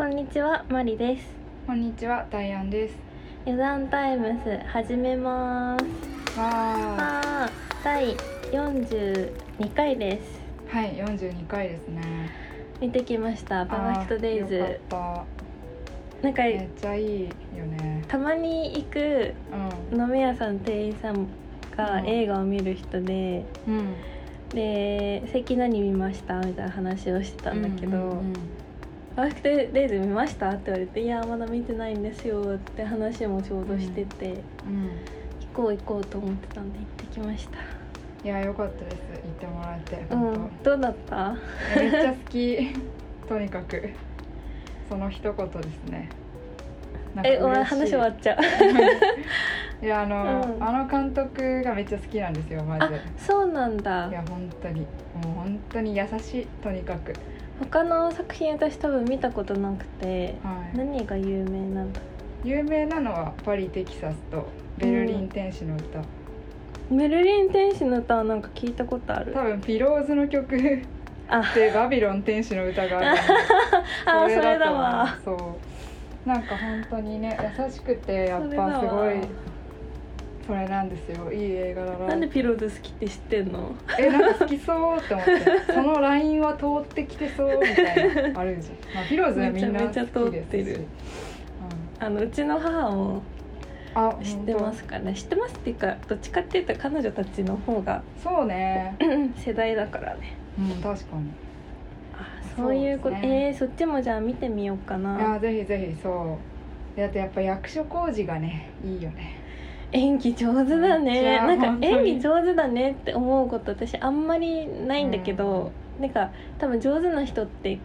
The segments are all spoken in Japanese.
こんにちは、マリです。こんにちは、ダイアンです。余談タイムス始めます。わあー、第42回です。ー、はい、四十二回ですね。見てきました。パーフェクトデイあーよズ。かなんか。めっちゃいいよね。たまに行くう飲み屋さん店員さんがうん映画を見る人で、ん。うん。で「最近何見ました?」みたいな話をしてたんだけど「うんうんうんパーフェクトデイズ見ました?」って言われて「いやまだ見てないんですよ」って話もちょうどしてて、うん。行こう行こうと思ってたんで行ってきました。いや、良かったです。言ってもらえて、う本ん、どうだった？当。めっちゃ好き。とにかく。その一言ですね。え、お前話終わっちゃう。いや、あの、うんあの監督がめっちゃ好きなんですよ、まあず。、そうなんだい。や、本当に。もう本当に優しい、とにかく。他の作品私多分見たことなくて、はい。何が有名なんだ？有名なのはパリ・テキサスとベルリン天使の歌、メルリン天使の歌はなんか聞いたことある？多分ピローズの曲であ、バビロン天使の歌がある あ、それだわ。そうなんか本当にね優しくてやっぱすごいそれなんですよ。いい映画だな。なんでピローズ好きって知ってんの？えなんか好きそうって思って。そのラインは通ってきてそうみたいなあるじゃん、まあ、ピローズはみんな好きめちゃめちゃ通ってる。うん、あのうちの母もあ知ってますかね？知ってますっていうか、どっちかっていうと彼女たちの方がそうね。世代だからね。うん確かに。あ、そういうこと。ね。えー、そっちもじゃあ見てみようかいな。やぜひぜひそう。だってやっぱ役所広司がねいいよね演技上手だね。ゃなんか演技上手だねって思うこと私あんまりないんだけど、なんか多分上手な人って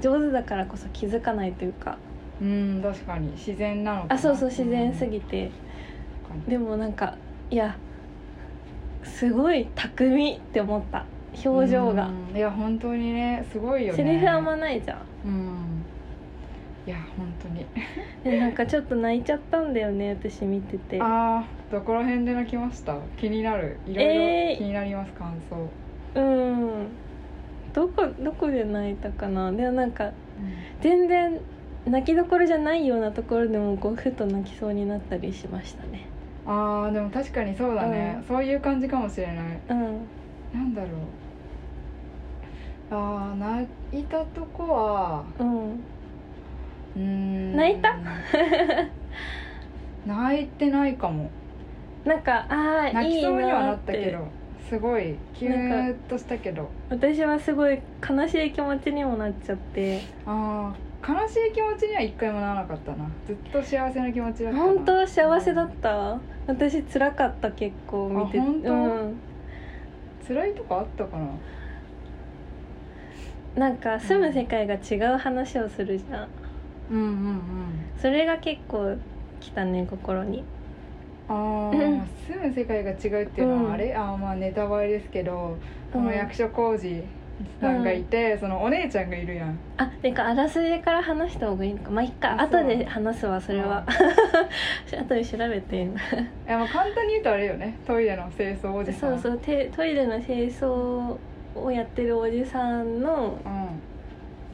上手だからこそ気づかないというか。うん確かに。自然なのあそうそう自然すぎて、うん。でもなんかいやすごい巧みって思った。に表情が、うん。いや本当にねすごいよね。セリフあんまないじゃん。うん。いや本当 にでなんかちょっと泣いちゃったんだよね私見てて。あーどこら辺で泣きました？気になる。いろえー。いろ気になります、感想、うん。どこどこで泣いたかな？でもなんか全然泣きどころじゃないようなところでもこうふと泣きそうになったりしましたね。あーでも確かにそうだね、うん。そういう感じかもしれない。うん。なんだろう。あー泣いたとこはうんうーん。泣いた？泣いてないかも。なんかああいい泣きそうにはなったけてどすごいキューッとしたけど。私はすごい悲しい気持ちにもなっちゃって。ああ悲しい気持ちには一回もならなかったな。ずっと幸せな気持ちだったな。本当幸せだった？私辛かった結構見て。あ本当？うん。辛いとこあったかな？なんか住む世界が違う話をするじゃんうんうんうん。それが結構きたね心に。あうん。あ住む世界が違うっていうのは、うん。あれ？あーまあネタバレですけど、こうん。の役所広司さんがいて、そのお姉ちゃんがいるやん。あてかあらすじから話した方がいいのか。まあいっか。後で話すわそれは。後で調べて。いやまあ簡単に言うとあれよね。トイレの清掃おじさん。そうそう。てトイレの清掃をやってるおじさんのうん。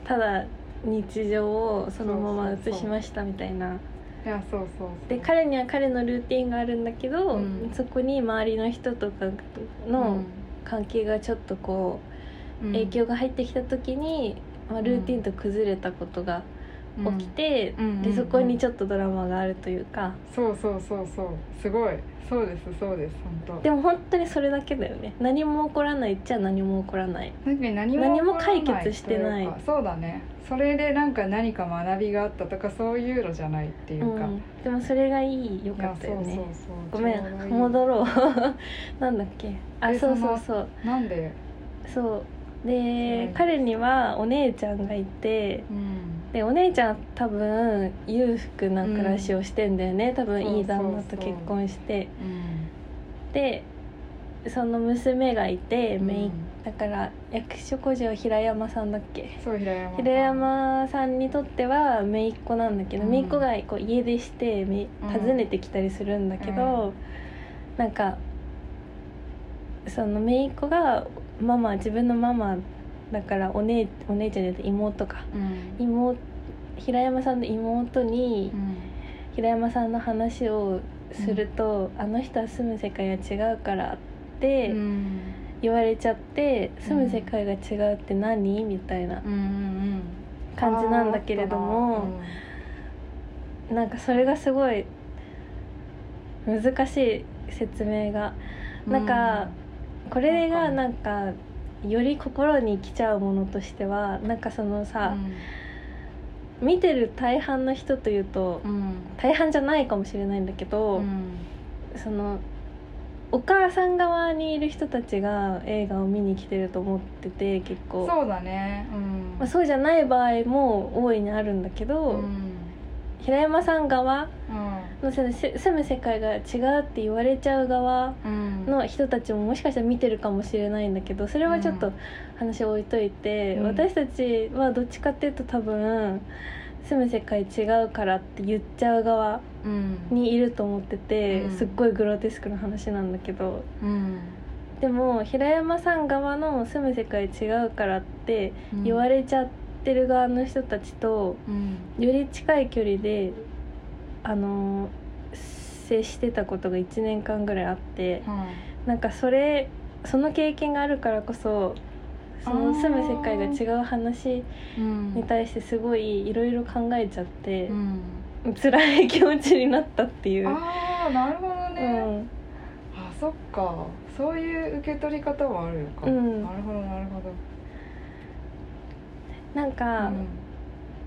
ただ日常をそのままそうそうそう写しましたみたいな。いやそうそうそう。で彼には彼のルーティンがあるんだけど、うん。そこに周りの人とかの関係がちょっとこう、うん。影響が入ってきた時に、まあ、ルーティンと崩れたことが起きて、うんでそこにちょっとドラマがあるというか。そうそうそうそう。すごい。そうですそうです本当。でも本当にそれだけだよね。何も起こらないっちゃ何も起こらない。確かに何も何も解決してない。そうだね。それでなんか何か学びがあったとかそういうのじゃないっていうか、うん、でもそれがいいよかったよね。ごめん戻ろう。なんだっけ。あえそうそうそう。なんで？そう。でう。ん彼にはお姉ちゃんがいてうんでお姉ちゃんは多分裕福な暮らしをしてんだよね、多分いい旦那と結婚して。うんでその娘がいて、うん。めいだから役所広司は平山さんだっけ？そう平山さん。平山さんにとっては姪っ子なんだけどうん。姪っ子がこう家出してめ訪ねてきたりするんだけど、なんかその姪っ子がママ自分のママだからお姉お姉ちゃんじゃなくて妹か。うん。妹平山さんの妹にうん。平山さんの話をすると、あの人は住む世界が違うからってうん。言われちゃって、住む世界が違うって何？みたいなうんうん感じなんだけれども、なんかそれがすごい難しい説明が、なんかこれがなんかより心に来ちゃうものとしてはなんかそのさ、見てる大半の人というとうんうん大半じゃないかもしれないんだけど、そのお母さん側にいる人たちが映画を見に来てると思ってて結構。そうだね。うん。まあ、そうじゃない場合も大いにあるんだけど、うん平山さん側うん。のそのせ住む世界が違うって言われちゃう側うん。の人たちももしかしたら見てるかもしれないんだけどそれはちょっと話置いといて、うん。私たちはどっちかっていうと多分住む世界違うからって言っちゃう側うん。にいると思ってて、うん。すっごいグロテスクな話なんだけど。うん。でも平山さん側の住む世界違うからって言われちゃってる側の人たちとうん。より近い距離であの接してたことが1年間ぐらいあってなんかそれその経験があるからこそその住む世界が違う話うん。に対してすごいいろいろ考えちゃってう、ん。辛い気持ちになったっていう。ああなるほどうね、ん。あそっか。そういう受け取り方もあるのか、うん。なるほどなるほどなんか、うん。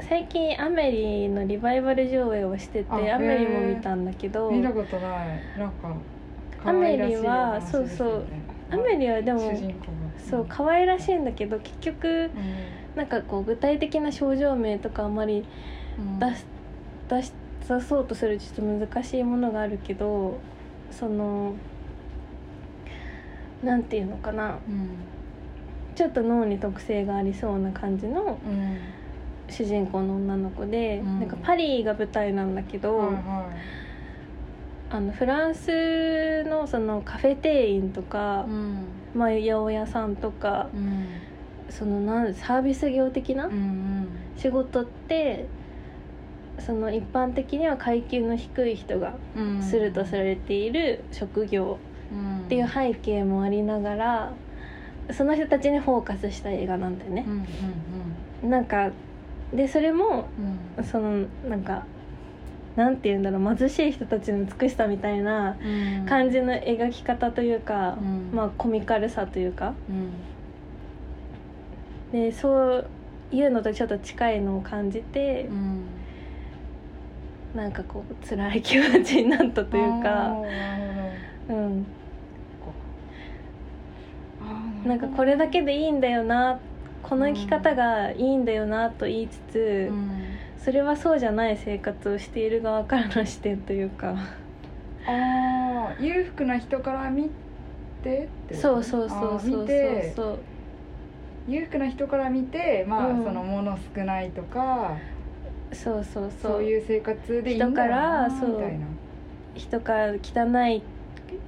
最近アメリのリバイバル上映をしてあてアメリも見たんだけど見たことない。なんかアメリはそうそうアメリはでもそう可愛らしいんだけど結局なんかこう具体的な症状名とかあまりうん。出し出し出そうとするとちょっと難しいものがあるけどそのなんていうのかな。うんちょっと脳に特性がありそうな感じのうん主人公の女の子で、うん。なんかパリが舞台なんだけど、はいはあのフランスのそのカフェ店員とかい、うん。まあ、八百屋さんとかうん。そのなんサービス業的なうん仕事ってその一般的には階級の低い人がうん。するとされている職業っていう背景もありながらその人たちにフォーカスした映画なんだよね。なんかでそれもうん。そのなんかなんて言うんだろう貧しい人たちの美しさみたいなうん。感じの描き方というか、うん。まあコミカルさというか。うん。でそういうのとちょっと近いのを感じてう、ん。なんかこう辛い気持ちになったというあか、うん、なんかこれだけでいいんだよなこの生き方がいいんだよなと言いつつ、うん。それはそうじゃない生活をしている側からの視点というか。ああ裕福な人から見てってそうそうそうそうそうそう。裕福な人から見てまあ、うん。その物少ないとかそうそうそそうういう生活でいいんだよなみたいな。人から汚い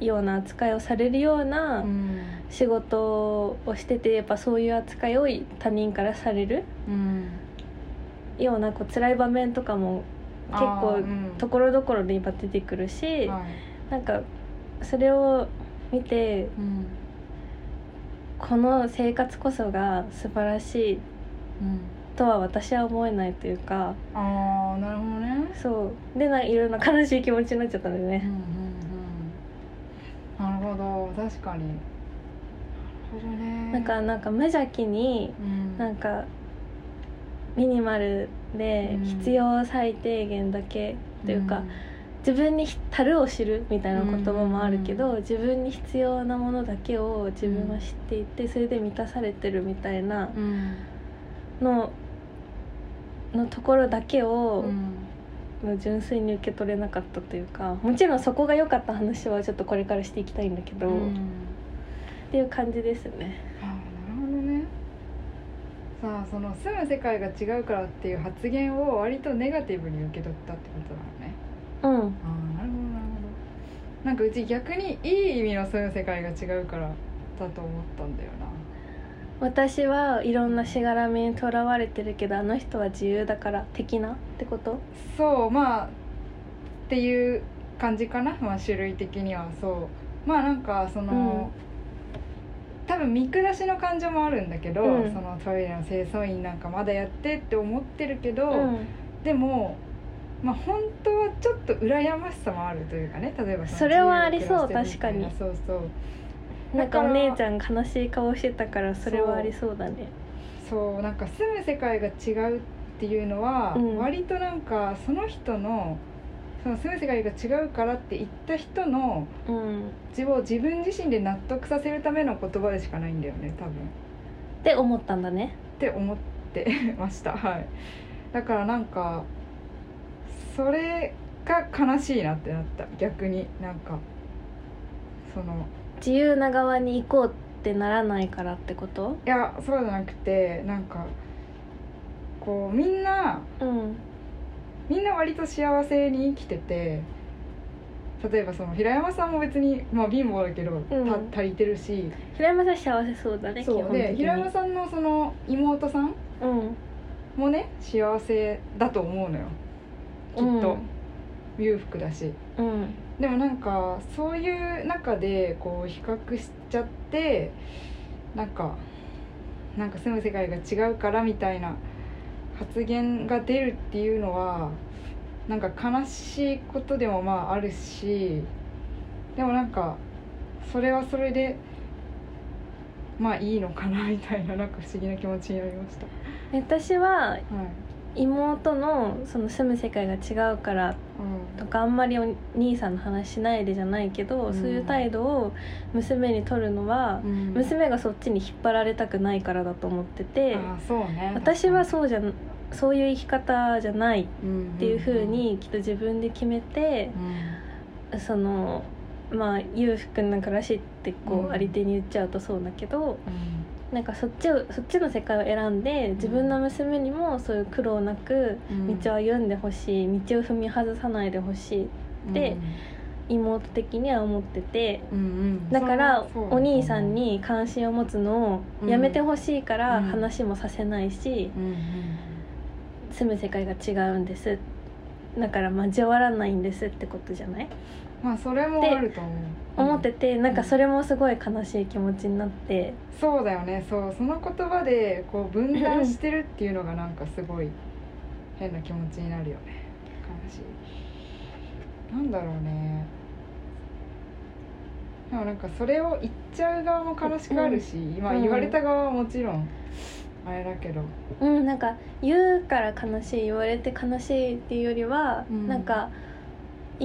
ような扱いをされるようなうん仕事をしててやっぱそういう扱いを他人からされるうん。ようなこう辛い場面とかも結あ構ところどころで今出てくるし、はい。なんかそれを見てうん。この生活こそが素晴らしいうんとは私は思えないというかああなるほどね。そう。でないろんな悲しい気持ちになっちゃったんだよね、うんうんうん。なるほど。確かにね。なんかなんか無邪気にうん。なんかミニマルでうん。必要最低限だけというか、自分に足るを知るみたいな言葉もあるけど、うん。自分に必要なものだけを自分は知っていて、それで満たされてるみたいなうん。ののところだけをう、ん。純粋に受け取れなかったというかもちろんそこが良かった話はちょっとこれからしていきたいんだけど、っうんていう感じですね。あなるほどね。さあその住む世界が違うからっていう発言を割とネガティブに受け取ったってことなのね。うん。ああなるほどなるほど。なんかうち逆にいい意味の住む世界が違うからだと思ったんだよ私はいろんなしがらみにとらわれてるけどあの人は自由だから的なってこと？そうまあっていう感じかな、まあ、種類的には。そう。まあなんかその、多分見下しの感情もあるんだけど、うん。そのトイレの清掃員なんかまだやってって思ってるけど、うん。でもまあ本当はちょっと羨ましさもあるというかね例えばのそれはありそう自由に。そうそう。なんかお姉ちゃん悲しい顔してたからそれはありそうだね。そう。なんか住む世界が違うっていうのは、うん。割となんかその人のその住む世界が違うからって言った人のうん。自分を自分自身で納得させるための言葉でしかないんだよね多分。って思ったんだね。って思ってました。はい。だからなんかそれが悲しいなってなった。逆になんかその。自由な側に行こうってならないからってこと？いやそうじゃなくてなんかこうみんなうんみんな割と幸せに生きてて例えばその平山さんも別に、まあ、貧乏だけど、うん。た足りてるし。平山さん幸せそうだね基そう。で平山さんのその妹さんうん。もね幸せだと思うのよ。きっと、裕福だし。うん。でもなんかそういう中でこう比較しちゃってなんかなんか住む世界が違うからみたいな発言が出るっていうのはなんか悲しいことでもまああるしでもなんかそれはそれでまあいいのかなみたいななんか不思議な気持ちになりました。私ははい妹のその住む世界が違うからとかあんまりお兄さんの話しないでじゃないけど、うん。そういう態度を娘に取るのはう、ん。娘がそっちに引っ張られたくないからだと思ってて、あそうね。私はそうじゃんそういう生き方じゃないっっていうふうにきっと自分で決めて、そのまあ裕福な暮らしってこうん。うあり手に言っちゃうとそうだけど、なんかそっちをそっちの世界を選んで自分の娘にもそういう苦労なく道を歩んでほしい道を踏み外さないでほしいで妹的には思っててうんうん。だからお兄さんに関心を持つのをやめてほしいからうん。話もさせないしうんうん。住む世界が違うんです。だから交わらないんですってことじゃない？まあそれもあると思う思ってうん。てなんかそれもすごい悲しい気持ちになって。そうだよね。そう。その言葉でこう分断してるっていうのがなんかすごい変な気持ちになるよね。悲しい。なんだろうね。でもなんかそれを言っちゃう側も悲しくあるし、まあうん。言われた側はもちろんあれだけど。うん。なんか言うから悲しい言われて悲しいっていうよりは、うん。なんか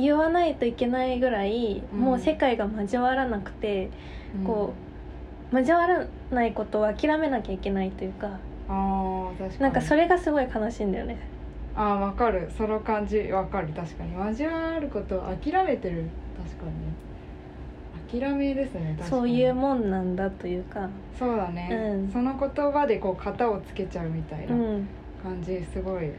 言わないといけないぐらい、うん。もう世界が交わらなくてこう交わらないことを諦めなきゃいけないというかああ確かに。なんかそれがすごい悲しいんだよね。ああわかる。その感じ。わかる。確かに。交わることを諦めてる。確かに。諦めですね。確かに。そういうもんなんだというか。そうだね、うん。その言葉でこう型をつけちゃうみたいうなん。感じ。すごいあれ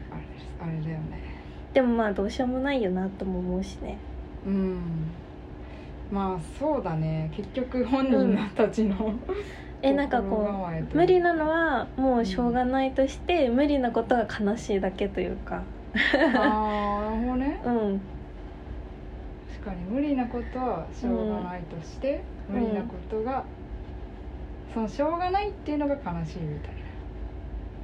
あれだよねでもまあどうしようもないよなとも思うしね。うん。まあそうだね。結局本人たちの、えなんか心こうう無理なのはもうしょうがないとして、無理なことが悲しいだけというか。ああなるほどね。うん。確かに無理なことはしょうがないとして、うん。無理なことが、そのしょうがないっていうのが悲しいみたいな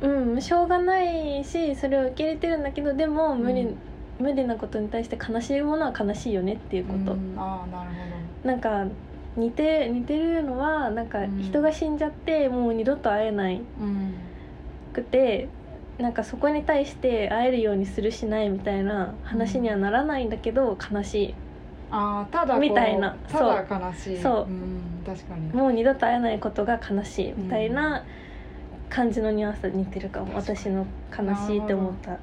うんしょうがないしそれを受け入れてるんだけどでも無理,、うん。無理なことに対して悲しいものは悲しいよねっていうこと、うん。ああなるほなんか似て似てるのはなんかうん。人が死んじゃってもう二度と会えない。どうん。くてなんかそこに対して会えるようにするしないみたいな話にはならないんだけど悲しああただみたいな。ただ悲しい。そう。うん。確かに。いもう二度と会えないことが悲しいみたいな感じのニュアンスと似てるかも。私の悲しいって思った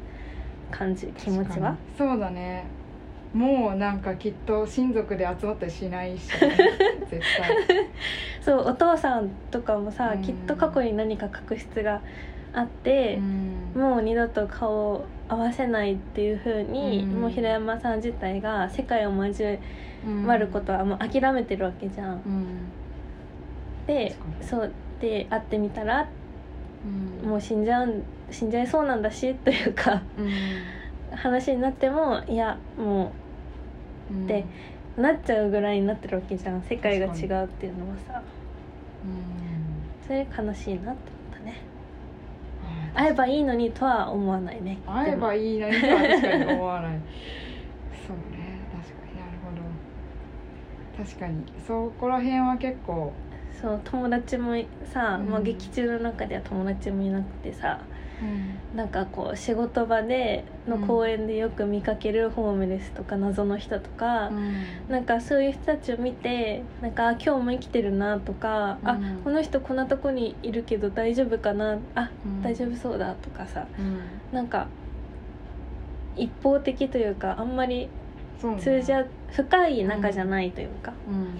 感じ気持ちは？そうだね。もうなんかきっと親族で集まったりしないし、ね、絶対。そうお父さんとかもさ、うん。きっと過去に何か隠失があって、うん。もう二度と顔を合わせないっていう風に、うん。もう平山さん自体が世界を交わることはもう諦めてるわけじゃん。うん。でそうで会ってみたらうん。もう死んじゃうん死んじゃいそうなんだしというかうん。話になってもいやもうん。でうなっちゃうぐらいになってるわけじゃん。世界が違うっていうのはさ。うん。それ悲しいなって思ったね。会えばいいのにとは思わないね。会えばいいいのにとは確かに思わない。そうね確かに。なるほど。確かに。そこら辺は結構そう友達もさ、うん。まあ、劇中の中では友達もいなくてさうん。なんかこう仕事場での公園でよく見かけるホームレスとか謎の人とか、なんかそういう人たちを見てなんかあ今日も生きてるなとか、あうん。この人こんなとこにいるけど大丈夫かなあうん。大丈夫そうだとかさうん。なんか一方的というかあんまり通じ合う深い仲じゃないというか、うん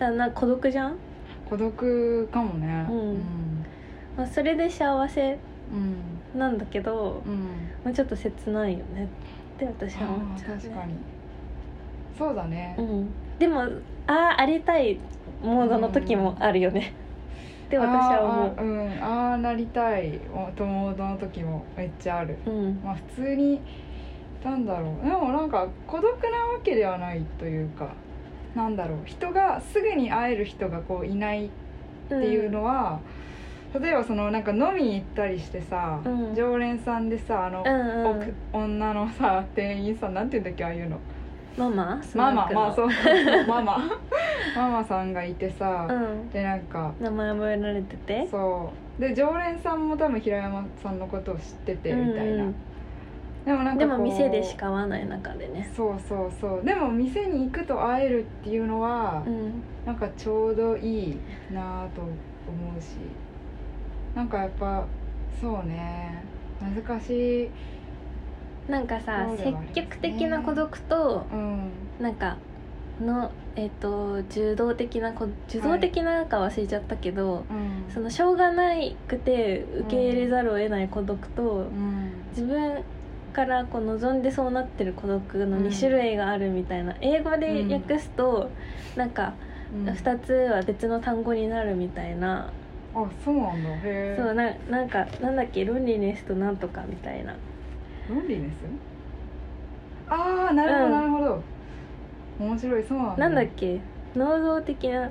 だな孤独じゃん、孤独かもね。うん。まあ、それで幸せうん。なんだけど、うん。まあ、ちょっと切ないよねって私は思っあちゃう、ね、ー確かに。そうだね。うん、でもああありたいモードの時もあるよね、って私は思あーあーうん。ああなりたい友達の時もめっちゃある。ううん。まあ普通になんだろう。でもなんか孤独なわけではないというかなんだろう人がすぐに会える人がこういないっていうのは、例えばそのなんか飲みに行ったりしてさ、うん。常連さんでさあの、うんうん。奥女のさ店員さんなんて言うんだっけああいうの。ママ？ママ？まあそうう。ママ。ママさんがいてさ、うん。でなんか名前覚えられてて？そう。で常連さんも多分平山さんのことを知っててみたいな、うんうんでもなんかでも店でしか会わない中でね。そうそうそう。でも店に行くと会えるっていうのは、うん。なんかちょうどいいなぁと思うし。なんかやっぱそうね。難しい。なんかさ、ね。極的な孤独とうん。なんかのえっ、と受動的なこ受動的なか忘れちゃったけど、うん。そのしょうがないくて受け入れざるを得ない孤独と、うん。自分からこう望んでそうなってる孤独のうん。2種類があるみたいな、英語で訳すと、なんかうん。2つは別の単語になるみたいな、あそうなんだ。へえ。そうななんかなんだっけ？ロンリネスとなんとかみたいな。ロンリネス？ああなるほど、うん。なるほど。面白いそうなんだ。なんだっけ？能動的な。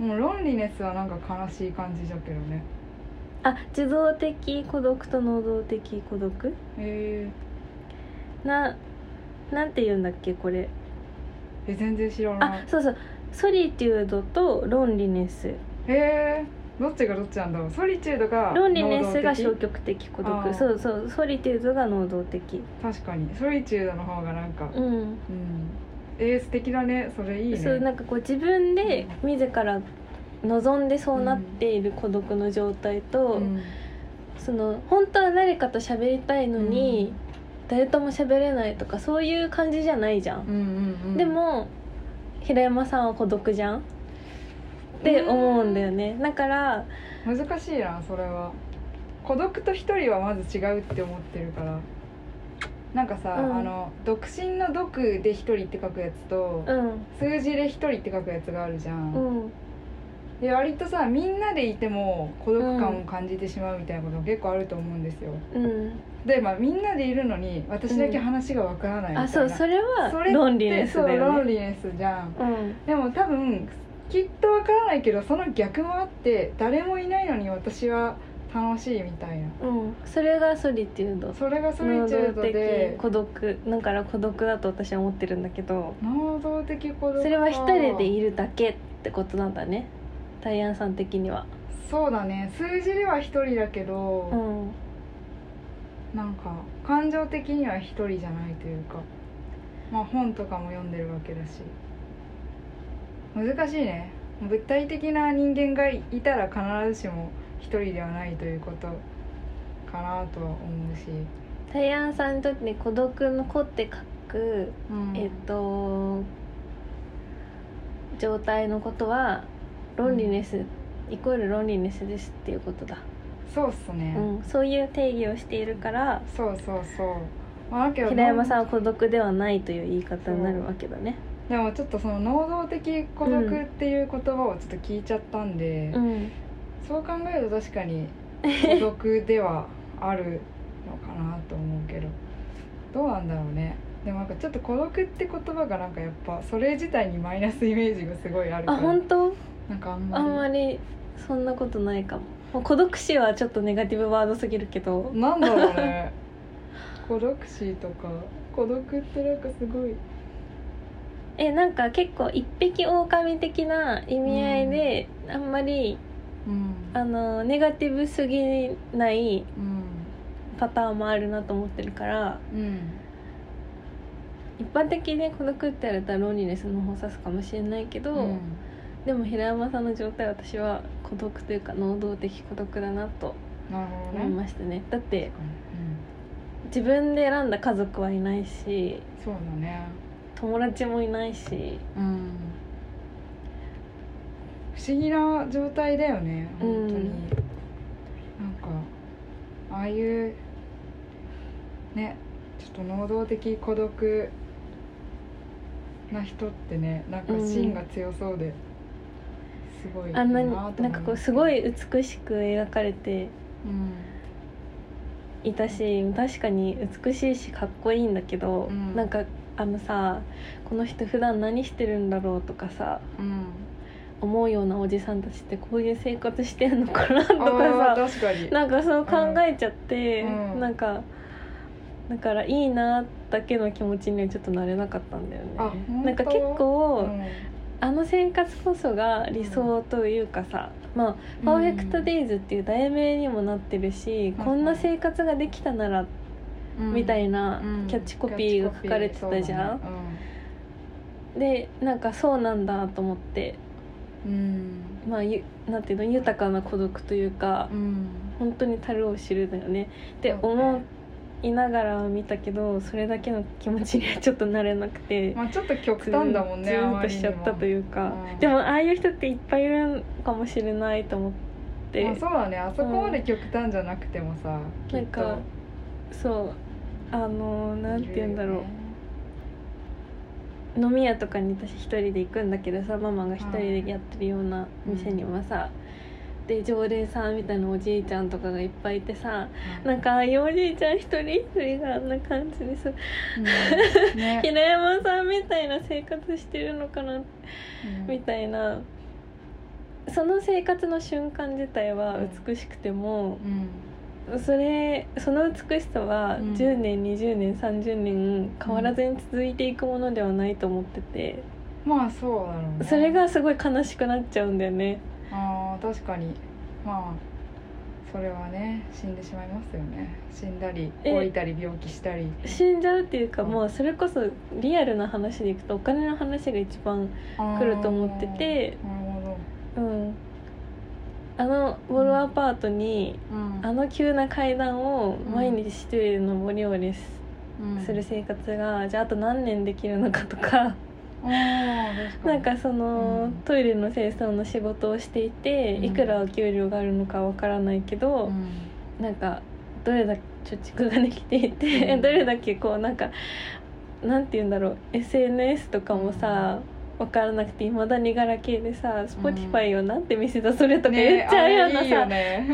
もうロンリネスはなんか悲しい感じだけどねあ受動的孤独と能動的孤独？へななんて言うんだっけこれ？ええ全然知らない。あそうそう。ソリテュードとロンリネス。へえどっちがどっちなんだろう？ソリチュードがロンリネスが消極的孤あー。独そうそう。ソリテュードが能動的。確かに。ソリチュードの方がなんかうん。うん。えー、素敵だね。それいいね。そうなんかこう自分で自ら望んでそうなっている孤独の状態と、うんその本当は誰かと喋りたいのに、誰とも喋れないとかそういう感じじゃないじゃん、うんうんうん。でも平山さんは孤独じゃん？って思うんだよね。だから難しいなそれは。孤独と一人はまず違うって思ってるから。なんかさ、うん。あの独身の独で一人って書くやつと、うん。数字で一人って書くやつがあるじゃん、うんで割とさみんなでいても孤独感を感じてしまうみたいなことが結構あると思うんですよ。うん。でまあみんなでいるのに私だけ話がわからないみたいな、あそうそれはそれロンリネスだそうロよねンリネスじゃん。うん。でも多分きっとわからないけどその逆もあって誰もいないのに私は楽しいみたいな。うん。それがソリテュードそれがソリチュードで。孤独。だから孤独だと私は思ってるんだけど。能動的孤独それは一人でいるるだけってことなんだねタイアンさん的には。そうだね。数字では一人だけど、うん。なんか感情的には一人じゃないというか。まあ本とかも読んでるわけだし。難しいね。物体的な人間がいたら必ずしも一人ではないということかなとは思うし、タイアンさんにとってね孤独の子って書く、うん。えっと状態のことはロンリネス、イコールロンリネスですっていうことだ、そうっすね、うん、そういう定義をしているからそうそうそう。まあだけど平山さんは孤独ではないという言い方になるわけだね。でもちょっとその能動的孤独っていう言葉をちょっと聞いちゃったんで、うん。そう考えると確かに孤独ではあるのかなと思うけど。どうなんだろうね。でもなんかちょっと孤独って言葉がなんかやっぱそれ自体にマイナスイメージがすごいあるかあら本当？なんかあんまありんまりそんなことないかも。もう孤独死はちょっとネガティブワードすぎるけど。なんだろうね。孤独死とか。孤独ってなんかすごい。えなんか結構一匹狼的な意味合いで、あんまりうん。あのネガティブすぎないうん。パターンもあるなと思ってるから。うん。一般的に孤独って言われたらロンリネスの方指すかもしれないけど、うんでも平山さんの状態私は孤独というか能動的孤独だなと思いねましたね。だってうん自分で選んだ家族はいないしそうだね。友友達もいないし。うん。不思議な状態だよね本当に、うん。なんかああいうねちょっと能動的孤独な人ってねなんか芯が強そうで、すごいあんなになんかこうすごい美しく描かれてうんいたし確かに美しいしかっこいいんだけど、うん。なんかあのさこの人普段何してるんだろうとかさうん。思うようなおじさんたちってこういう生活してんのかなとかさなんかそう考えちゃって、うん。なんかだからいいなだけの気持ちにはちょっとなれなかったんだよね。なんか結構、うんあの生活こそが理想というかさ、まあ「パーフェクト・デイズ」っていう題名にもなってるし、うん。こんな生活ができたならうん。みたいなうん。キャッチコピーが書かれてたじゃん、でなんかそうなんだと思ってうん。まあゆなんていうの豊かな孤独というか、うん。本当に樽を知るだよね。って思いながら見たけどそれだけの気持ちにはちょっとなれなくて。まあちょっと極端だもんねずーっとしちゃったというか、うん。でもああいう人っていっぱいいるかもしれないと思って、まあ、そうだねあそこまで極端じゃなくてもさ、きっと。なんかそうあのなんて言うんだろう、飲み屋とかに私一人で行くんだけどさママが一人でやってるような店にはさ、で常連さんみたいなおじいちゃんとかがいっぱいいてさなんかああいうおじいちゃん一人？一人があんな感じです。うん。ね。平山さんみたいな生活してるのかな？うん。みたいな。その生活の瞬間自体は美しくても、それその美しさはうん。10年、20年30年変わらずに続いていくものではないと思ってて、うんまあそうだろうね。それがすごい悲しくなっちゃうんだよねあー確かに。まあそれはね死んでしまいますよね。死んだりえ老いたり病気したり。死んじゃうっていうか、うんもうそれこそリアルな話でいくとお金の話が一番来ると思ってて。あーなるほうん。あのボロアパートに、ど、うん。あの急な階段を毎日一人で上り下りすうん。する生活が、じゃああと何年できるのかとかなんかその、うん。トイレの清掃の仕事をしていて、うん。いくらお給料があるのかわからないけど、うん。なんかどれだけ貯蓄ができていて、うん。どれだけこうなんかなんて言うんだろう SNS とかもさ、わからなくていまだにガラケーでさ Spotify をなんて見せたそれとか言っちゃうようなさ、ね。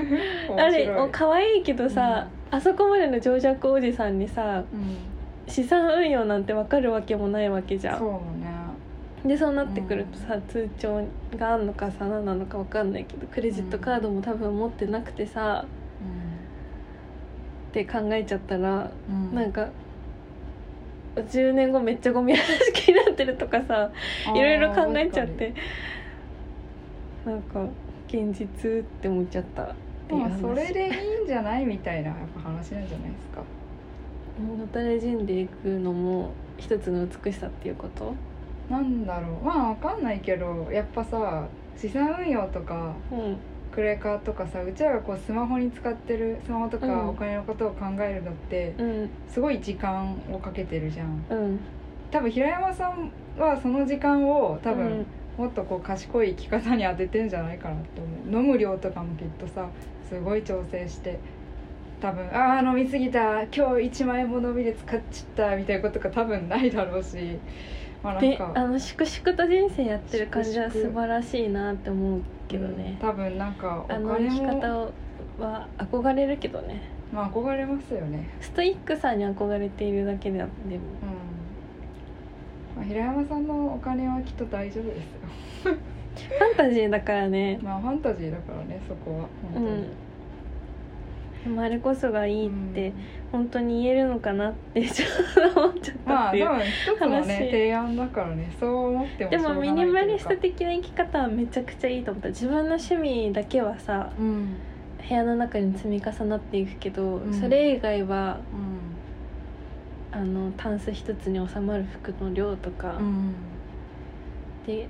あれい。い可愛いけどさ、あそこまでの情弱おじさんにさうん資産運用なんてわかるわけもないわけじゃん。そうだね。でそうなってくるとさ、通帳があんのかさ何なのかわかんないけどクレジットカードも多分持ってなくてさ、って考えちゃったら、うん。うんなんか10年後めっちゃゴミ屋敷になってるとかさいろいろ考えちゃってなんか現実って思っちゃったっそれでいいんじゃない？みたいなやっぱ話なんじゃないですかのたれ死んでいくのも一つの美しさっていうこと？なんだろう。まあわかんないけどやっぱさ資産運用とかうん。クレカとかさうちらがこうスマホに使ってるスマホとかうん。お金のことを考えるのってうん。すごい時間をかけてるじゃん。うん。多分平山さんはその時間を多分、うん。もっとこう賢い生き方に当ててんじゃないかなって思う。飲む量とかもきっとさすごい調整して多分ああ飲みすぎた。今日1万円も飲みで使っちゃったみたいなことが多分ないだろうし。でまあなんか。あの粛々と人生やってる感じは素晴らしいなって思うけどうんね、多分なんかおあの生き方をは憧れるけどね。まあ憧れますよね。ストイックさに憧れているだけであっても。うん、まあ、平山さんのお金はきっと大丈夫ですよ。ファンタジーだからね。まあファンタジーだからねそこは。本当に、うん。でもあれこそがいいって本当に言えるのかなって ちょっと思っちゃったっていう、まあ一つのね話提案だからね。そう思ってもでもミニマリスト的な生き方はめちゃくちゃいいと思った。自分の趣味だけはさうん。部屋の中に積み重なっていくけど、うん。それ以外はうあのタンス一つに収まる服の量とか、んうん。で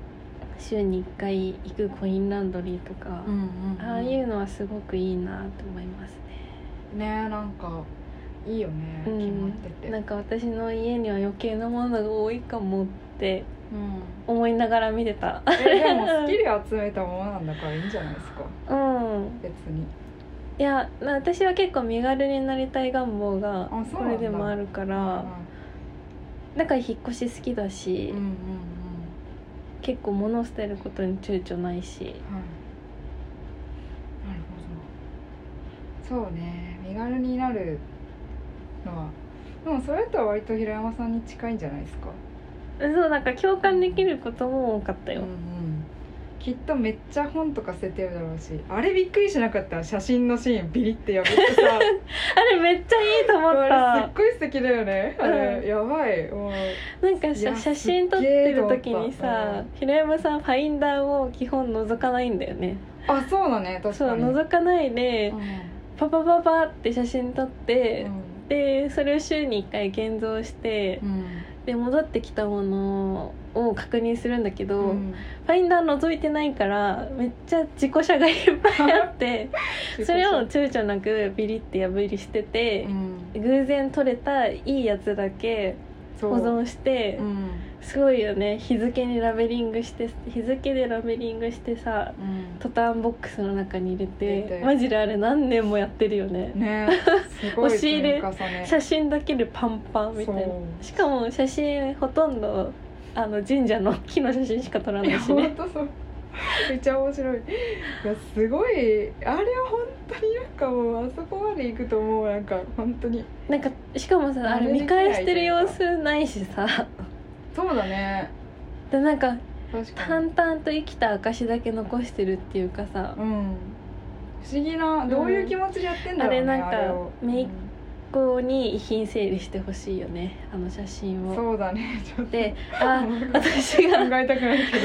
週に1回行くコインランドリーとか、うんうんああいうのはすごくいいなと思いますね。ねなんかいいよね、うん。決まってて。なんか私の家には余計なものが多いかもってうん。思いながら見てた。えでも好きで集めたものなんだからいいんじゃないですか。うん。別に。いやな私は結構身軽になりたい願望がこれでもあるからだから引っ越し好きだし、うんうんうん。結構物を捨てることに躊躇ないし。はい。なるほど。そうね身軽になるのはでもそれとは割と平山さんに近いんじゃないですか？そうなんか共感できることも多かったよ、うんうん。きっとめっちゃ本とか捨ててるだろうしあれびっくりしなかった？写真のシーンビリって破ってさ。あれめっちゃいいと思っあれたすっごい素敵だよね。あれ、うん。やばい。もうなんか写真撮ってる時にさった。平山さんファインダーを基本覗かないんだよね。あそうだね。確そうかに覗かないでうんパパパパって写真撮ってう、でそれを週に1回現像して、ん。で戻ってきたものを確認するんだけど、うん。ファインダー覗いてないからめっちゃ自己写がいっぱいあって それを躊躇なくビリって破りしててう、ん。偶然撮れたいいやつだけ保存して、うんすごいよね。日付にラベリングして日付でラベリングしてさうん。トタンボックスの中に入れてマジであれ何年もやってるよね。ね。すごい押し入れ写真だけでパンパンみたいな。しかも写真ほとんどあの神社の木の写真しか撮らないしね。当そう。めっちゃ面白い。いやすごい。あれは本当になんかもうあそこまで行くともう。なんか本当に。なんかしかもさあれ見返してる様子ないしさそうだね。でなんか淡々と生きた証だけ残してるっていうかさ。うん。不思議などういう気持ちでやってんだろうね、あれなんかを。めいここに遺品整理してほしいよねあの写真を。うんそうだねちょっと。であ私 考がえたくないけ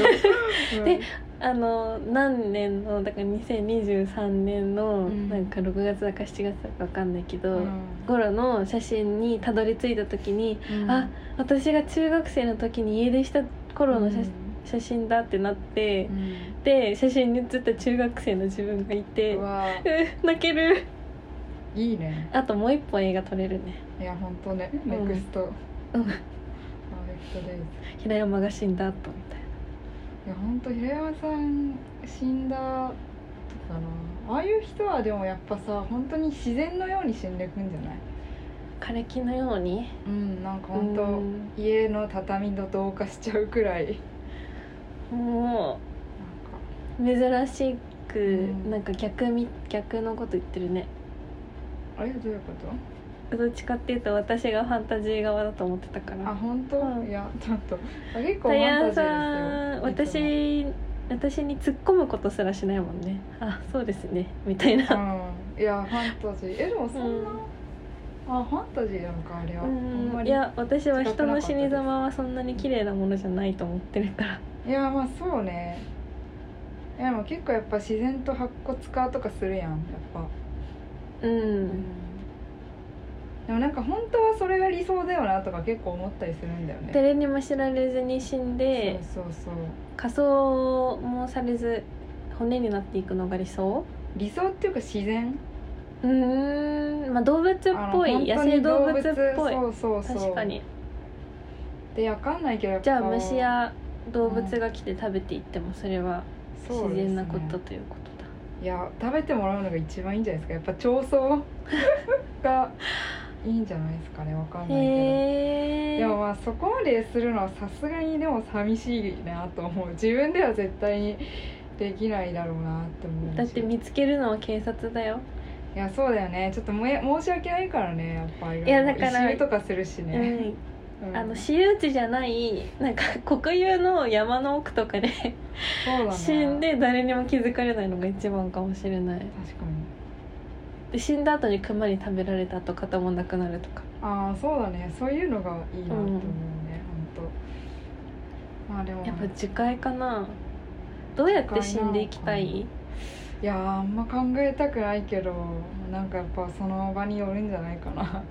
ど、であの何年のだから2023年のうん。なんか6月だか7月だか分かんないけど、うん。頃の写真にたどり着いた時に、うん。あ私が中学生の時に家出した頃の写,、うん。写真だってなって、うん。で写真に写った中学生の自分がいてうわ。う泣ける。いいね。あともう一本映画撮れるね。いや本当ね、ん。ネクスト。うん。パーフェクトデイズ。平山が死んだ後みたいいや本当平山さん死んだとかな。ああいう人はでもやっぱさ本当に自然のように死んでいくんじゃない？な枯れ木のように？うんなんか本当、うん。家の畳と同化しちゃうくらい。もなんかう珍しく、うん。なんか逆み逆のこと言ってるね。あれどういうこと？どっちかっていうと私がファンタジー側だと思ってたから。あ本当、うん。いやちょっと。あ結構ファンタジーですよ。私私に突っ込むことすらしないもんね。あそうですね。みたいな。うん。いやファンタジー。えでもそんな、うん。あファンタジーなのかあれは、あんまりうんいや私は人の死に様はそんなに綺麗なものじゃないと思ってるから。いやまあそうね。いやでも結構やっぱ自然と白骨化とかするやんやっぱ。うん、でもなんか本当はそれが理想だよなとか結構思ったりするんだよね。誰にも知られずに死んでそうそうそう。仮装もされず骨になっていくのが理想？理想っていうか自然？うーんまあ動物っぽい野生動物っぽい。そうそうそう。確かに。でわかんないけどじゃあ虫や動物が来て食べていってもそれは自然なことということだ。いや食べてもらうのが一番いいんじゃないですか。やっぱ調層がいいんじゃないですかねわかんないけど。でもまあそこまでするのはさすがにでも寂しいなと思う。自分では絶対にできないだろうなって思うし。だって見つけるのは警察だよ。いやそうだよね。ちょっともや申し訳ないからねやっぱり。いやだからとかするしね、うん。うん。あの私有地じゃないなんか国有の山の奥とかでそうだね。死んで誰にも気づかれないのが一番かもしれない。確かにで死んだ後に熊に食べられたと肩もなくなるとか。ああそうだね。そういうのがいいなと思うね、ほん、本当まあでも。やっぱ樹海かな。どうやって死んでいきたい？いやーあんま考えたくないけどなんかやっぱその場によるんじゃないかな。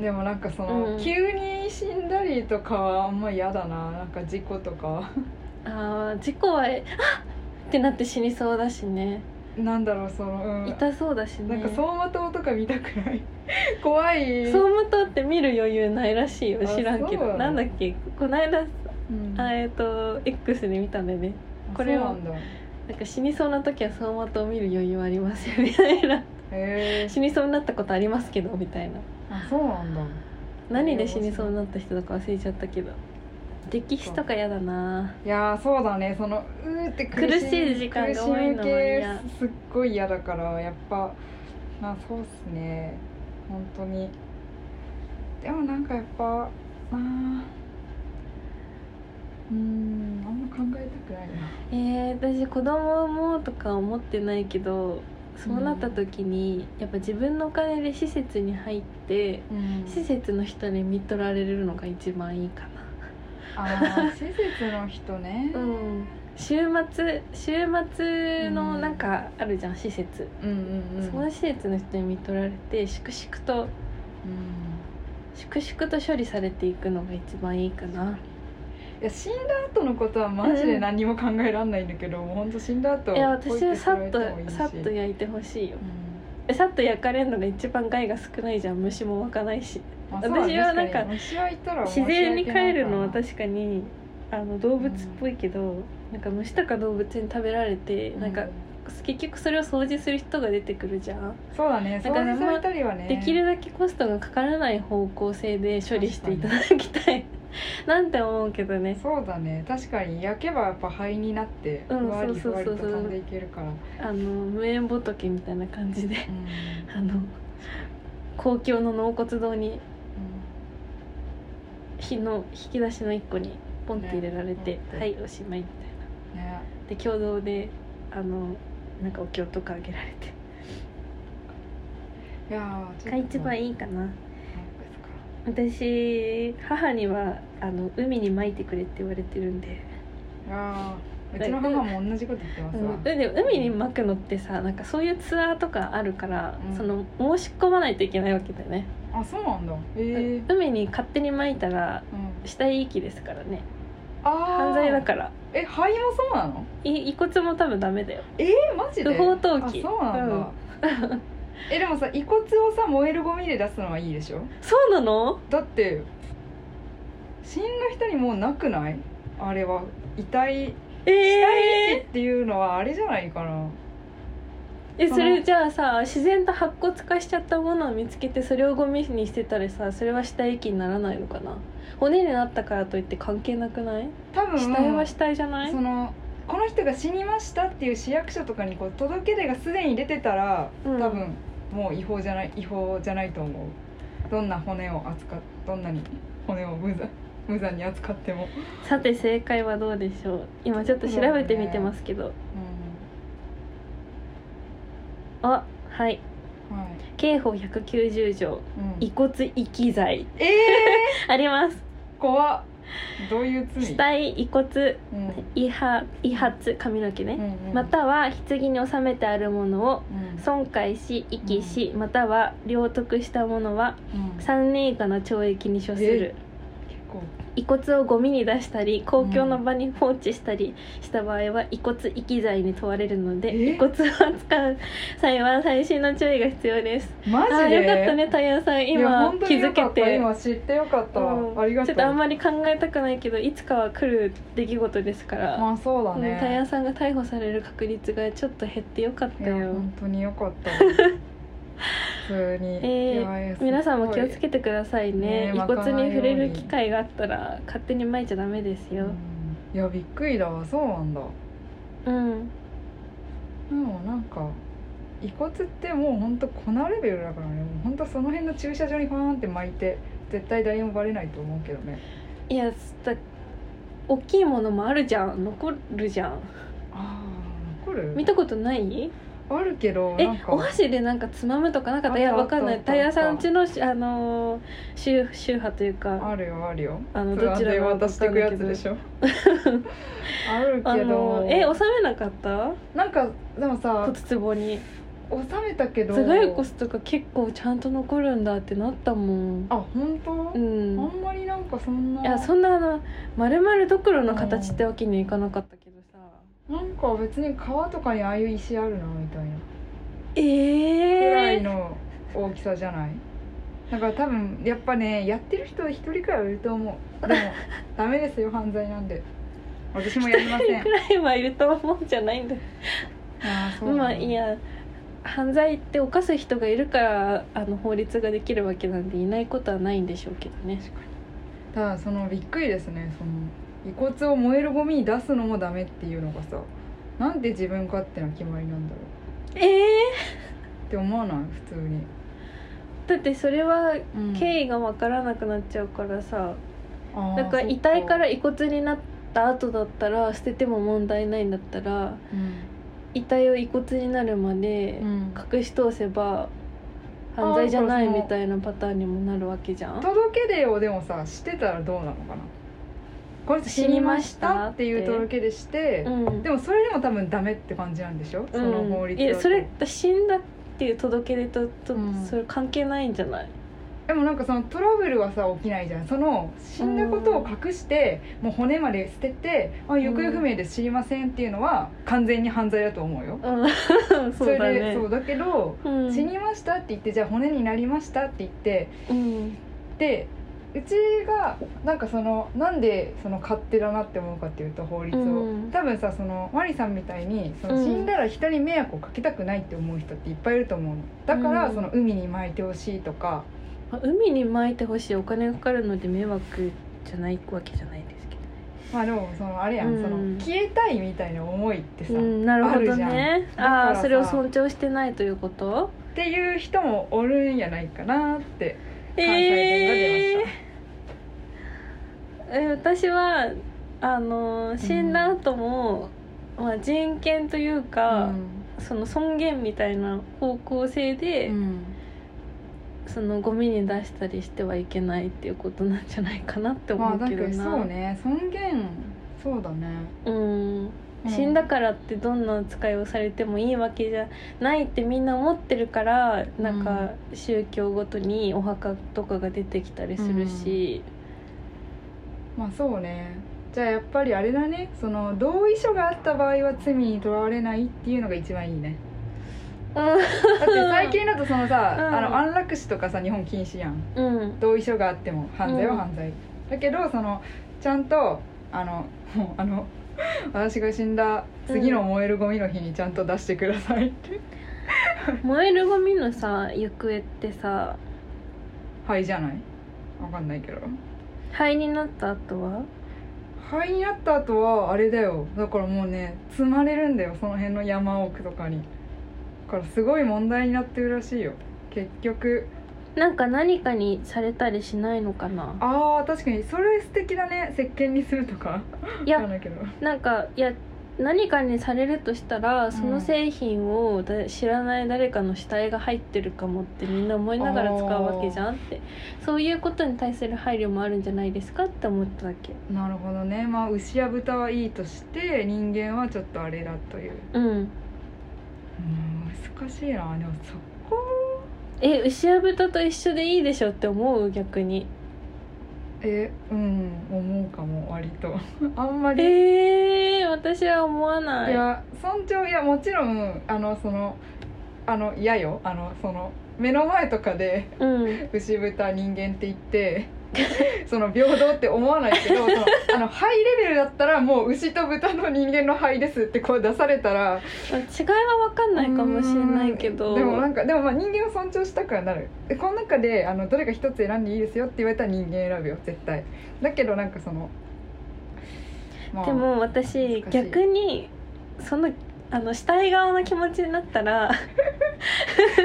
でもなんかその、うん。急に死んだりとかはあんま嫌だな。なんか事故とか。あー事故はえあっ！ってなって死にそうだしねなんだろうその、うん、痛そうだしね。なんか走馬灯とか見たくない？怖い。走馬灯って見る余裕ないらしいよあ知らんけど。なんだっけ？この間うん。あえっ、と X で見たんだよね。あこれをなんか死にそうな時は走馬灯見る余裕ありますよみたいな。死にそうになったことありますけどみたいな。あそうなんだ。何で死にそうになった人とか忘れちゃったけど溺死とか嫌だな。いやーそうだね。そのうーって苦苦しい時間が多いの系嫌。すっごい嫌だからやっぱまあそうっすね。本当に。でもなんかやっぱまあうーんあんま考えたくないな。えー、私子供を産もうとか思ってないけどそうなった時に、やっぱ自分のお金で施設に入ってうん。施設の人に見とられるのが一番いいかあー施設の人ね。な うん。週末週末のなんかあるじゃん施設、うんうんうん。その施設の人に見とられて粛々とうん。粛々と処理されていくのが一番いいかな。いや死んだ後のことはマジで何も考えられないんだけど、もう本当死んだ後いや私はさっとさっと焼いてほしいよ。うん。えさっと焼かれるのが一番害が少ないじゃん。虫も湧かないし。まあ私はなんか自然に帰るのは確かにあの動物っぽいけど、なんか虫とか動物に食べられて、訳なんか結局それを掃除する人が出てくるじゃん、うんそうだね掃除されたりはね。できるだけコストがかからない方向性で処理していただきたい なんて思うけどね。そうだね。確かに焼けばやっぱ灰になってうんふわりふわりと飛んでいけるから、あの無縁仏みたいな感じで。うん。あの公共の納骨堂に火の引き出しの一個にポンって入れられて、ねはいおしまいみたいな。ね。で共同であのなんかお経とかあげられて。いやーちょっと。が一番いいかな私母にはあの海に撒いてくれって言われてるんで、いやーうちの母も同じこと言ってますわ、うん、海に撒くのってさなんかそういうツアーとかあるから、うん。その申し込まないといけないわけだよね、あそうなんだ。へえ海に勝手に撒いたらうん、死体遺棄ですからね。あー。犯罪だから。え灰もそうなの？い遺骨も多分ダメだよ。えー、マジで？不法投棄。あそうなんだ、えでもさ遺骨をさ燃えるゴミで出すのはいいでしょ？そうなの？だって死んだ人にもうなくない？あれは。遺体死体遺棄えっていうのはあれじゃないかな。ー、えそれじゃあさ自然と白骨化しちゃったものを見つけてそれをゴミにしてたらさそれは死体遺棄にならないのかな？骨になったからといって関係なくない？多分死体は死体じゃない？そのこの人が死にましたっていう市役所とかにこう届け出がすでに出てたら、うん。多分もう違法じゃない違法じゃないと思う。どんな骨を扱っどんなに骨を無残無残に扱っても、さて正解はどうでしょう。今ちょっと調べてみてますけど、あはい。うんはい。刑法190条うん。遺骨遺棄罪。ええ あります。ー、怖っどういう罪？死体遺骨うん。遺髪髪の毛ね、うんうん。または棺に収めてあるものをうん。損壊し遺棄し、または領得したものはうん。3年以下の懲役に処する遺骨をゴミに出したり公共の場に放置したりした場合は遺骨遺棄罪に問われるのでえ？遺骨を扱う際は細心の注意が必要です。マジで？よかったねタイヤさん。今本当気づによかった。けて。今知ってよかった。わ、うん。ありがとう。ちょっとあんまり考えたくないけどいつかは来る出来事ですから、まあそうだうんね、タイヤさんが逮捕される確率がちょっと減ってよかったよ。本当によかった 普通に、えー、皆さんも気をつてけてくださいね。ね遺骨に触れるに機会があったら勝手に撒いちゃダメですよ。いやびっくりだわ。そうなんだ。うん。でもなんか遺骨ってもうほんと粉レベルだからね。もうほんとその辺の駐車場にファーンって巻いて絶対誰にもバレないと思うけどね。いやだ大きいものもあるじゃん。残るじゃん。ああ残る？見たことない？あるけどえお箸でなんかつまむとかなかった？いやわかんない。タイヤさんちのあのー宗宗派というか。あるよあるよ。あのどちらが渡していくやつでしょ。あるあけどえ収めなかった？なんかでもさ骨壺に。収めたけど。頭蓋骨とか結構ちゃんと残るんだってなったもん。あ本当、うあんんまりなんかそんな。いやそんなあの丸々ドクロの形ってわけにはいかなかったなんか別に川とかにああいう石あるなみたいな。えくらいえの大きさじゃない？だから多分やっぱねやってる人一人くらいはいると思う。でもダメですよ 犯罪なんで。私もやりません。くらいはいると思うんじゃないんだ。あーそうまあいや犯罪って犯す人がいるからあの法律ができるわけなんでいないことはないんでしょうけどね。ただそのびっくりですねその遺骨を燃えるゴミに出すのもダメっていうのがさなんで自分勝手な決まりなんだろう。ええって思わない？普通に、だってそれはうん。経緯が分からなくなっちゃうからさ、あーだからそっ遺体から遺骨になった後だったら捨てても問題ないんだったらうん。遺体を遺骨になるまでうん。隠し通せば犯罪じゃないみたいなパターンにもなるわけじゃん？届け出をでもさしてたらどうなのかな？こいつ死にましたって。いう届け出して、うん。でもそれでも多分ダメって感じなんでしょ、その法律いやそれ死んだっていう届け出とと、うん。それ関係ないんじゃない？でもなんかそのトラブルはさ起きないじゃん。その死んだことを隠して、もう骨まで捨ててあ行方不明で知りませんっていうのは完全に犯罪だと思うよ、うん。そうだれでねそうだけど、うん。死にましたって言ってじゃあ骨になりましたって言ってうん。でうちがなんかそのなんでその勝手だなって思うかっていうと法律を、うん。多分さそのマリさんみたいにそのうん。死んだら人に迷惑をかけたくないって思う人っていっぱいいると思う。のだから、うん。その海に巻いてほしいとか。まあ海に撒いてほしいお金がかかるので迷惑じゃないわけじゃないですけどまあでもそのあれやん、うん。その消えたいみたいな思いってさ、うん。なるほどあるじゃん。ねああーそれを尊重してないということ？っていう人もおるんやないかなって関西弁が出ました、えー。私はあの死んだ後も、まあ、人権というか、その尊厳みたいな方向性で、うん。そのゴミに出したりしてはいけないっていうことなんじゃないかなって思うけどな、どそうね。尊厳そうだね。うんうん死んだからってどんな扱いをされてもいいわけじゃないってみんな思ってるからなんか宗教ごとにお墓とかが出てきたりするし、まあそうね。じゃあやっぱりあれだね。その同意書があった場合は罪にとらわれないっていうのが一番いいね。うん。だって最近だとそのさ、うん。あの安楽死とかさ日本禁止やん。うん。同意書があっても犯罪は犯罪、だけどそのちゃんとあのもうあの 私が死んだ次の燃えるゴミの日にちゃんと出してくださいって、燃えるゴミのさ行方ってさ灰じゃない？わかんないけど。灰になった後は？灰になった後はあれだよ。だからもうね積まれるんだよ。その辺の山奥とかに。だからすごい問題になってるらしいよ。結局なんか何かにされたりしないのかな？あー確かにそれ素敵だね。石鹸にするとか。いやわかんないけど。なんかいや何かにされるとしたらその製品をだ知らない誰かの死体が入ってるかもってみんな思いながら使うわけじゃんって。そういうことに対する配慮もあるんじゃないですかって思っただけ。なるほどね。まあ牛や豚はいいとして人間はちょっとあれだという。うん。うん難しいな。でもそこえ牛や豚と一緒でいいでしょって思う逆に。えうん思うかも割と。あんまり。えー、私は思わない。いや尊重いやもちろんあのそのあの嫌よ。あのその目の前とかでうん。牛豚人間って言って その平等って思わないけどそのあの肺レベルだったらもう牛と豚の人間の肺ですってこう出されたら違いは分かんないかもしれないけど。うん。でもなんかでもまあ人間を尊重したくはなる。でこの中であのどれか一つ選んでいいですよって言われたら人間選ぶよ絶対。だけどなんかその、まあでも私逆にそのあの死体側の気持ちになったら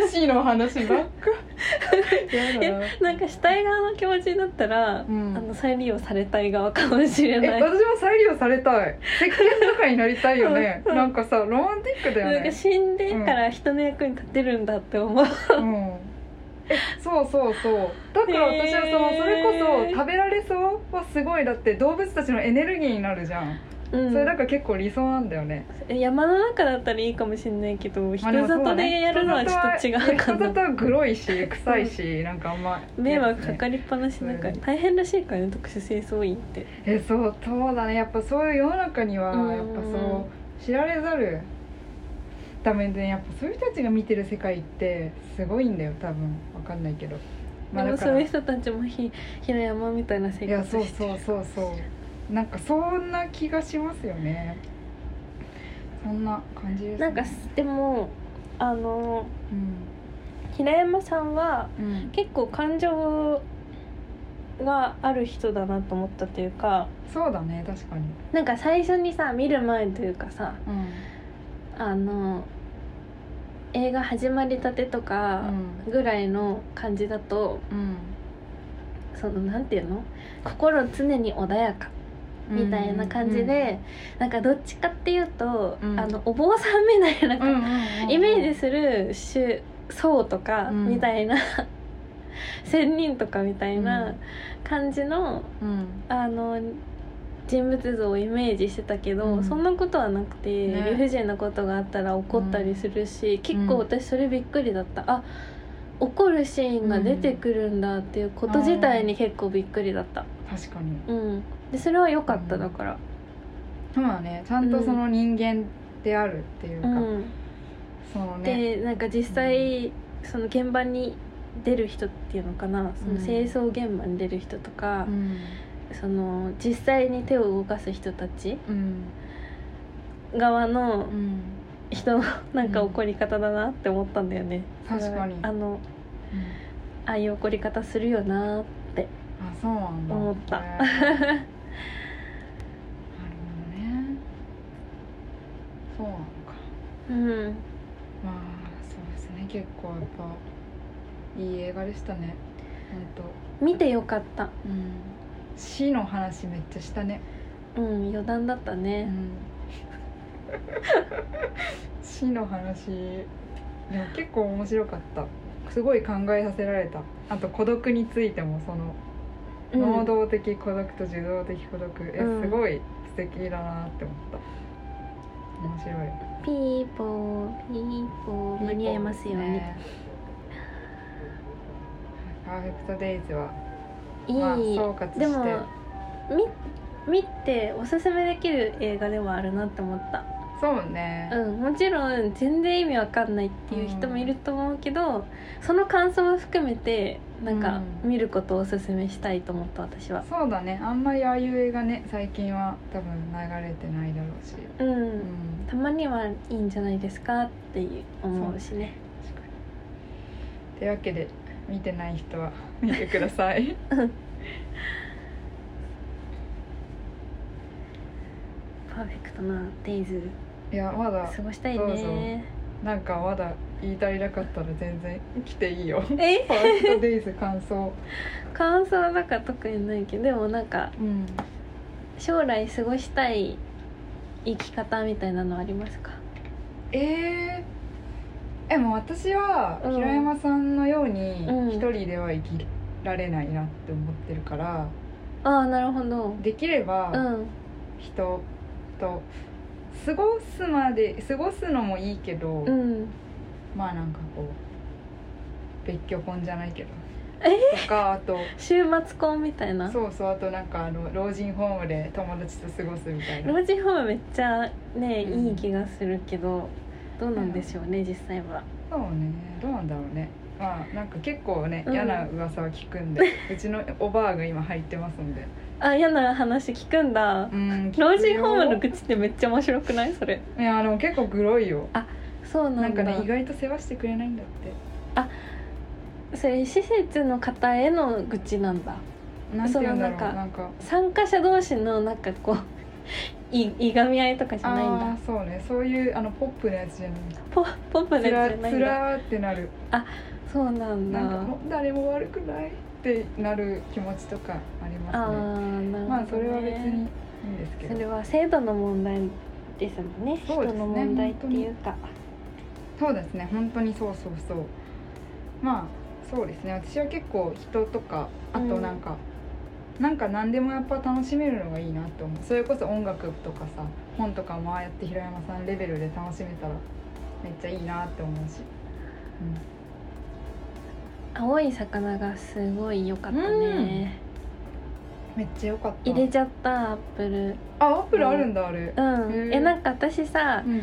C の話ばっか。な。なんか死体側の気持ちになったら、うん。あの再利用されたい側かもしれえない。私も再利用されたい。石鹸とかになりたいよね。うんなんかさロマンティックだよなんかね死んでから人の役に立てるんだって思う、うん。えそうそうそう。だから私はそのそれこそ食べられそうはすごい。だって動物たちのエネルギーになるじゃん、うん、それだから結構理想なんだよね。山の中だったらいいかもしれないけど人里でやるのはちょっと違うか人里なはグロいし 臭いし、なんかあんま迷惑かかりっぱなしなんかうん大変らしいからね特殊清掃員って。えそうそうだね。やっぱそういう世の中にはうんやっぱそう知られざるためでやっぱそういう人たちが見てる世界ってすごいんだよ多分。わかんないけど。でもだからそういう人たちもひひの山みたいな生いや活してる。そうそうそうそうなんかそんな気がしますよね。そんな感じです、ね、なんかでもあのうん。平山さんはうん。結構感情がある人だなと思ったというかそうだね確かに。なんか最初にさ見る前というかさうん。あの映画始まりたてとかぐらいの感じだと、うん。そのなんていうの？心常に穏やかみたいな感じで、なんかどっちかっていうと、うん。あのお坊さんみたいな、うんうんうんうん。イメージする宗僧とかうん。みたいな、仙人とかみたいな感じのうん。あの人物像をイメージしてたけど、うん。そんなことはなくて、ね。理不尽なことがあったら怒ったりするし、結構私それびっくりだった。あ怒るシーンが出てくるんだっていうこと自体に結構びっくりだった、確かに。うん、でそれは良かったうんだから、そうだねちゃんとその人間であるっていうか、うん。そのね。でなんか実際その現場に出る人っていうのかな。その清掃現場に出る人とかう、ん。その実際に手を動かす人たちうん。側のうん。人のなんか怒り方だなって思ったんだよね、確かに。あのああいう怒り方するよなって。あそうなんだ。思った。なるほどね。そうなのか。うん。まあそうですね。結構やっぱいい映画でしたね。本見てよかった。当うん。死の話めっちゃしたね。うん余談だったうね、ん。死の話。でも結構面白かった。すごい考えさせられた。あと孤独についてもそのうん。能動的孤独と受動的孤独。えうん。すごい素敵だなって思った。面白い。ピーポーピーポー間に合いますように、ね。 Perfect Days はいい、まあ総括して。でもみ見ておすすめできる映画ではあるなって思った。そうね。うんもちろん全然意味わかんないっていう人もいると思うけど、その感想を含めてなんかうん。見ることをおすすめしたいと思った私は。そうだね。あんまりああいう映画ね最近は多分流れてないだろうし。うん、うん。たまにはいいんじゃないですかっていう思うしねというわけで見てない人は 見てください。パーフェクトなデイズいやまだ。過ごしたいね。なんかまだ言い足りなかったら全然来ていいよ。え？ファーストデイズ感想。感想はなんか特にないけどでもなんかうん。将来過ごしたい生き方みたいなのありますか？えー、えもう私はうん。平山さんのようにうん。一人では生きられないなって思ってるから、ああなるほど。できればうん。人と過ごすまで過ごすのもいいけど、うんまあなんかこう別居婚じゃないけど。え？とかあと。週末婚みたいな？そうそうあとなんかあの老人ホームで友達と過ごすみたいな。老人ホームめっちゃねうん。いい気がするけどどうなんでしょうね実際は。そうねどうなんだろうね。まあなんか結構ねうん。嫌な噂は聞くんで、うちのおばあが今入ってますんで。あ嫌な話聞くんだ。うん老人ホームの口口ってめっちゃ面白くない？それ。いやでも結構グロいよそうなんだ。なんかね意外と世話してくれないんだって。それ施設の方への愚痴なんだ。なんて言うんだろうなんか参加者同士のなんかこう いいがみ合いとかじゃないんあだ。あそうね。そういうあのポップなやつじゃない。ポポップなやつじゃないんだ。つらーってなる。そうなんだ。なんか誰も悪くないってなる気持ちとかありああますね。ーなるほど、ね、まあそれは別にいいんですけど。それは制度の問題ですもんね。ね。人の問題っていうかそうですね本当にそうそうそう。まあそうですね。私は結構人とかあとなんか、なんか何でもやっぱ楽しめるのがいいなって思う。それこそ音楽とかさ本とかもああやって平山さんレベルで楽しめたらめっちゃいいなって思うし、青い魚がすごい良かったね、うん。めっちゃ良かった。入れちゃったアップル。あアップルあるんだあれ。うん。えなんか私さうん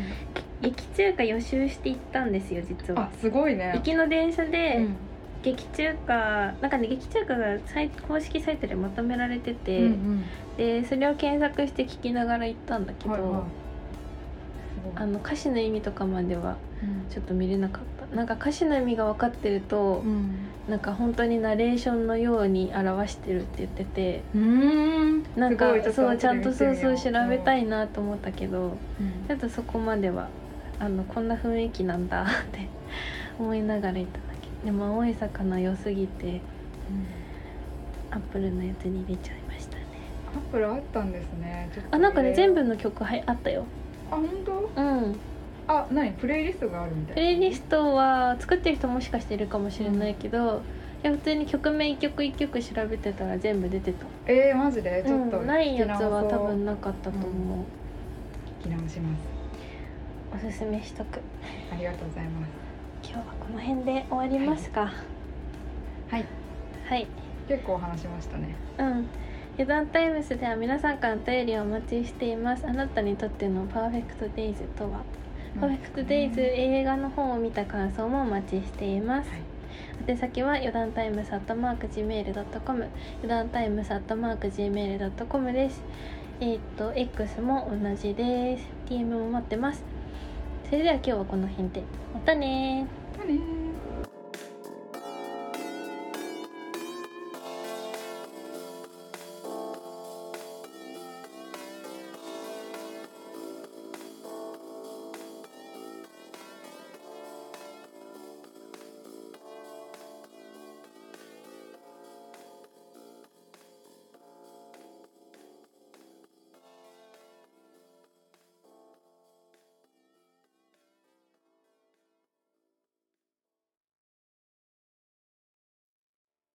劇中華予習して行ったんですよ実は。あすごいね。行きの電車で、うん。劇中華なんかね劇中華が公式サイトでまとめられてて、うんうん。でそれを検索して聞きながら行ったんだけど、はいはい。あの歌詞の意味とかまではうん。ちょっと見れなかった。なんか歌詞の意味が分かってると、うん。なんか本当にナレーションのように表してるって言っててうん。なんかそうちゃんとそうそう調べたいなと思ったけど、うん。ちょっとそこまではあのこんな雰囲気なんだって 思いながら行っただけ。でも青い魚良すぎてアップルのやつに入れちゃいましたね。アップルあったんですね。あなんかね全部の曲はいあったよ。あ本当？うん。あ何？プレイリストがあるみたいプレイリストは作ってる人もしかしているかもしれないけど、いや普通に曲名一曲一曲調べてたら全部出てた。えー、マジで？ちょっとうん、ないやつは多分聞なかったと思う、き直しますおすすめしとく。ありがとうございます。今日はこの辺で終わりますか。はい。はい。結構話しましたね。うん。余談タイムスでは皆さんからのお便りをお待ちしています。あなたにとってのパーフェクトデイズとは、パーフェクトデイズ映画の本を見た感想もお待ちしています、はい。宛先は余談タイムスアットマーク Gmail.com 余談タイムスアットマーク Gmail.com です。えーっと X も同じです。DM も待ってますそれでは今日はこの辺で。またねー。またねー。